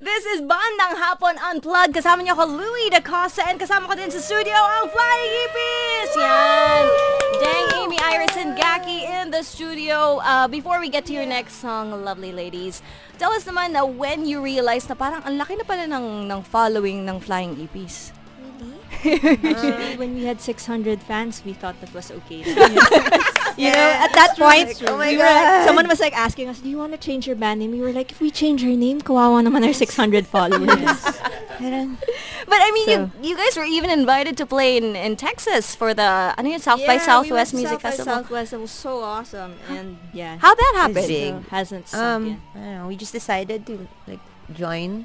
This is Bandang Hapon Unplugged. Kasama niyo ako, Louie DaCosta, and kasama ko din sa studio ang Flying Ipis! Yan! Dang, Amy, Iris, and Gaki in the studio. Uh, before we get to your next song, lovely ladies, tell us naman na when you realized na parang ang laki na pala ng, ng following ng Flying Ipis. Actually, when we had 600 fans, we thought that was okay. you know, at that point, oh my we were like- someone was like asking us, "Do you want to change your band name?" We were like, "If we change our name, kawawa naman our 600 followers." Parang- But I mean, So- you, you guys were even invited to play in, in Texas for the ano yun, South by Yeah, we Southwest went Music South by Festival. Southwest. It was so awesome, and yeah, How'd that happened It's hasn't sunk Um, in. I don't know. We just decided to like join,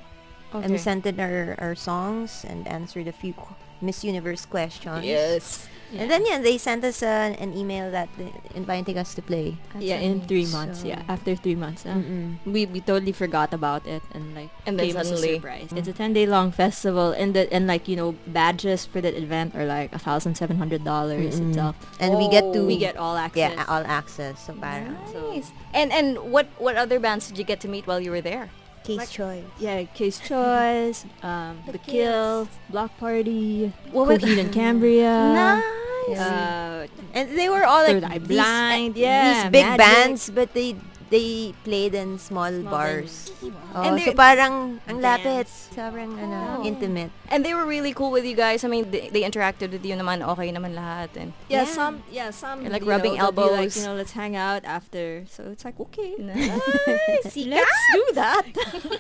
and we sent in our, our songs and answered a few Miss Universe questions. Yes. And then yeah, they sent us uh, an email that inviting us to play. yeah, in three months. So- Yeah, after three months. uh, we we totally forgot about it and like And then came as a suddenly- surprise. It's a ten day long festival and the and like you know badges for that event are like a thousand seven hundred dollars itself. And we get to Oh. We get all access. yeah all access. So parang Nice. And and what what other bands did you get to meet while you were there? Case Like- choice. yeah, Case Choice, um, The The, Kill, Bloc Party, What Coheed and Cambria. nice. Uh, And they were all like these, Blind, uh, yeah, these big Magic. bands, but they they played in small, Small bars. Oh, And so they- parang ang lapit, Dance. sobrang ano, Wow. intimate. And they were really cool with you guys. I mean, they, they interacted with you naman. Okay naman lahat. And yeah, Yeah. some yeah some You're, like, rubbing know, they'll be elbows. Like, you know, let's hang out after. So it's like okay, Nice. let's do that.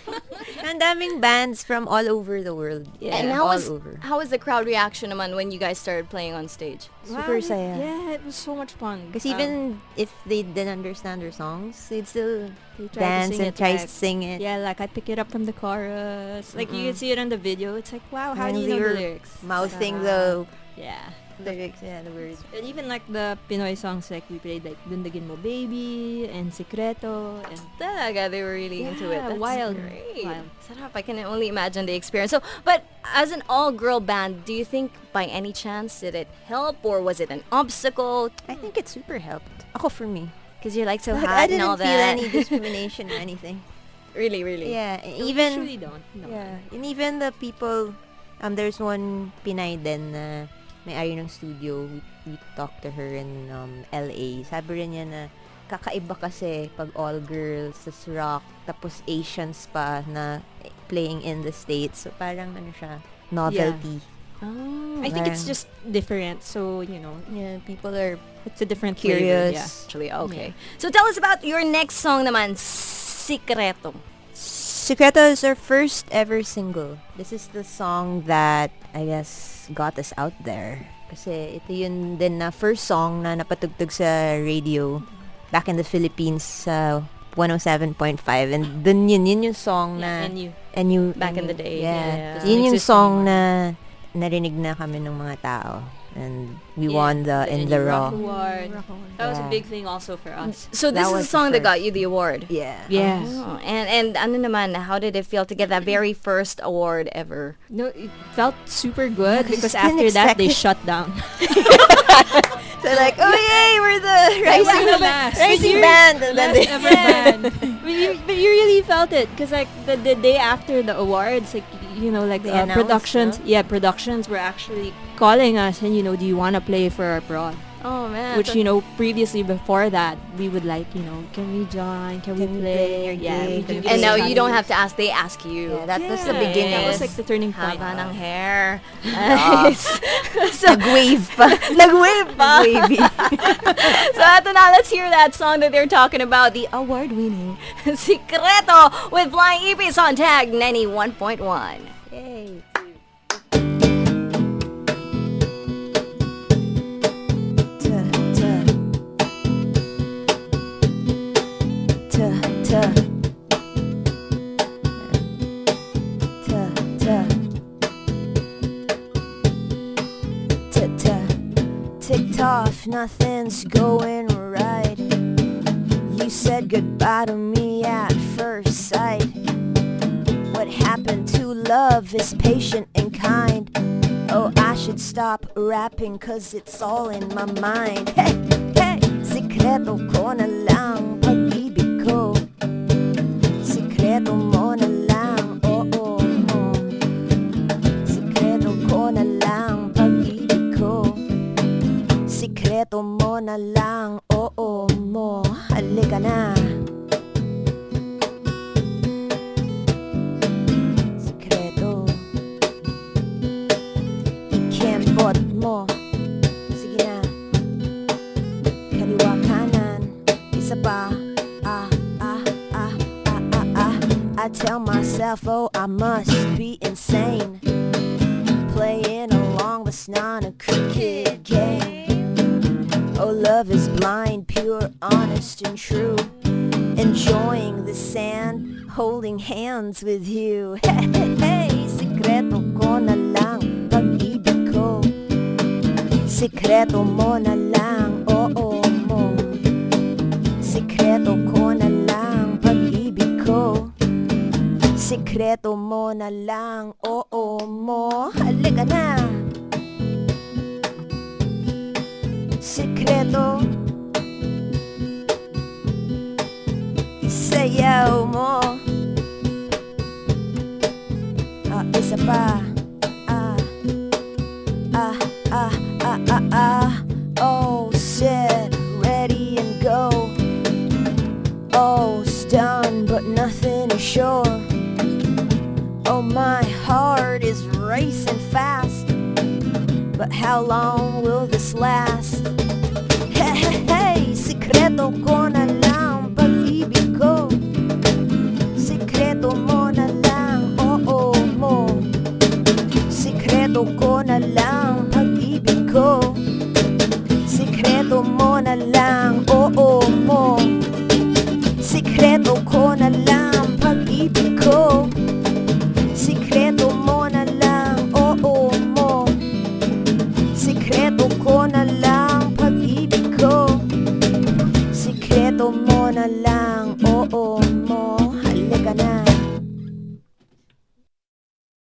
Ang daming bands from all over the world. Yeah. And how all was over. how was the crowd reaction naman when you guys started playing on stage? Super Wow, saya. Yeah, it was so much fun. Because Um, even if they didn't understand their songs, they'd still they to dance and it try like- to sing it. Yeah, like I pick it up from the chorus. Like you can mm-hmm. see it on the video. It's like wow, how And do you know the lyrics? Mouthing the yeah. lyrics, yeah, the words. And even like the Pinoy songs, like we played like Dundagin Mo Baby and Secreto and Talaga, they were really into it. Yeah, That's wild, Great. wild. Sarap. I can only imagine the experience. So, but as an all-girl band, do you think by any chance did it help or was it an obstacle? I think it super helped. Ako for me. Because you're like so Like, hot I and didn't all feel that. any discrimination or anything. really, really. Yeah, We even usually don't. No. yeah, and even the people. Um, there's one Pinay din na may-ari ng studio. We, we talked to her in um, LA. Sabi rin niya na kakaiba kasi pag all girls, tas rock, tapos Asians pa na playing in the States. So parang ano siya, novelty. Oh. I think it's just different. So you know, Yeah, people are it's a different flavor. Yeah. Actually, ah, okay. So tell us about your next song naman, Secreto. Secreto is our first ever single. This is the song that I guess got us out there. Kasi ito yun din na first song na napatugtog sa radio back in the Philippines sa 107.5 and dun yun, yun yung song Yeah, and you. and you Back in the day, yeah, yeah. Doesn't yun yung song anymore. na narinig na kami ng mga tao and we Yeah, won the in the raw Rock Award. That was a big thing also for us. Mm. So this That is was the the song that got you the award. yeah Yes. Oh, and and ano naman, how did it feel to get that very first award ever? No, it felt super good 'cause because after that they it. shut down. so like oh yay we're the rising the last. rising You're band and then they ever band. but, you, but you really felt it because like the, the day after the awards, like you know, like uh, productions, no? yeah, productions were actually calling us and you know, do you want to play for our prod? Oh man. Which you know, previously before that, we would like you know, can we join? Can, Can we play? play yeah, we do And now you don't have to ask, they ask you. yeah that was the Yeah, beginning That was like the turning point. Haba ng hair. Yeah. Nice. so, nag-wave pa nag-wave pa. So ito na, let's hear that song that they're talking about, the award-winning Secreto with Flying Ipis on Tag 91.1. Yay. Ticked off, nothing's going right. You said goodbye to me at first sight. What happened to love is patient and kind. Oh, I should stop rapping cause it's all in my mind. Hey, hey, sikreto ko na tell myself, oh, I must be insane. Playing along, not a cricket game. Oh, love is blind, pure, honest, and true. Enjoying the sand, holding hands with you. Hey, hey, hey, na lang pag-ibig ko. Mo na lang, Sikreto mo na lang, oo mo. Halika na. Sikreto. but how long will this last? Hey, hey, hey, secreto con alam, pag-ibig secreto mo na lang, oo oh, oh, mo, secreto ko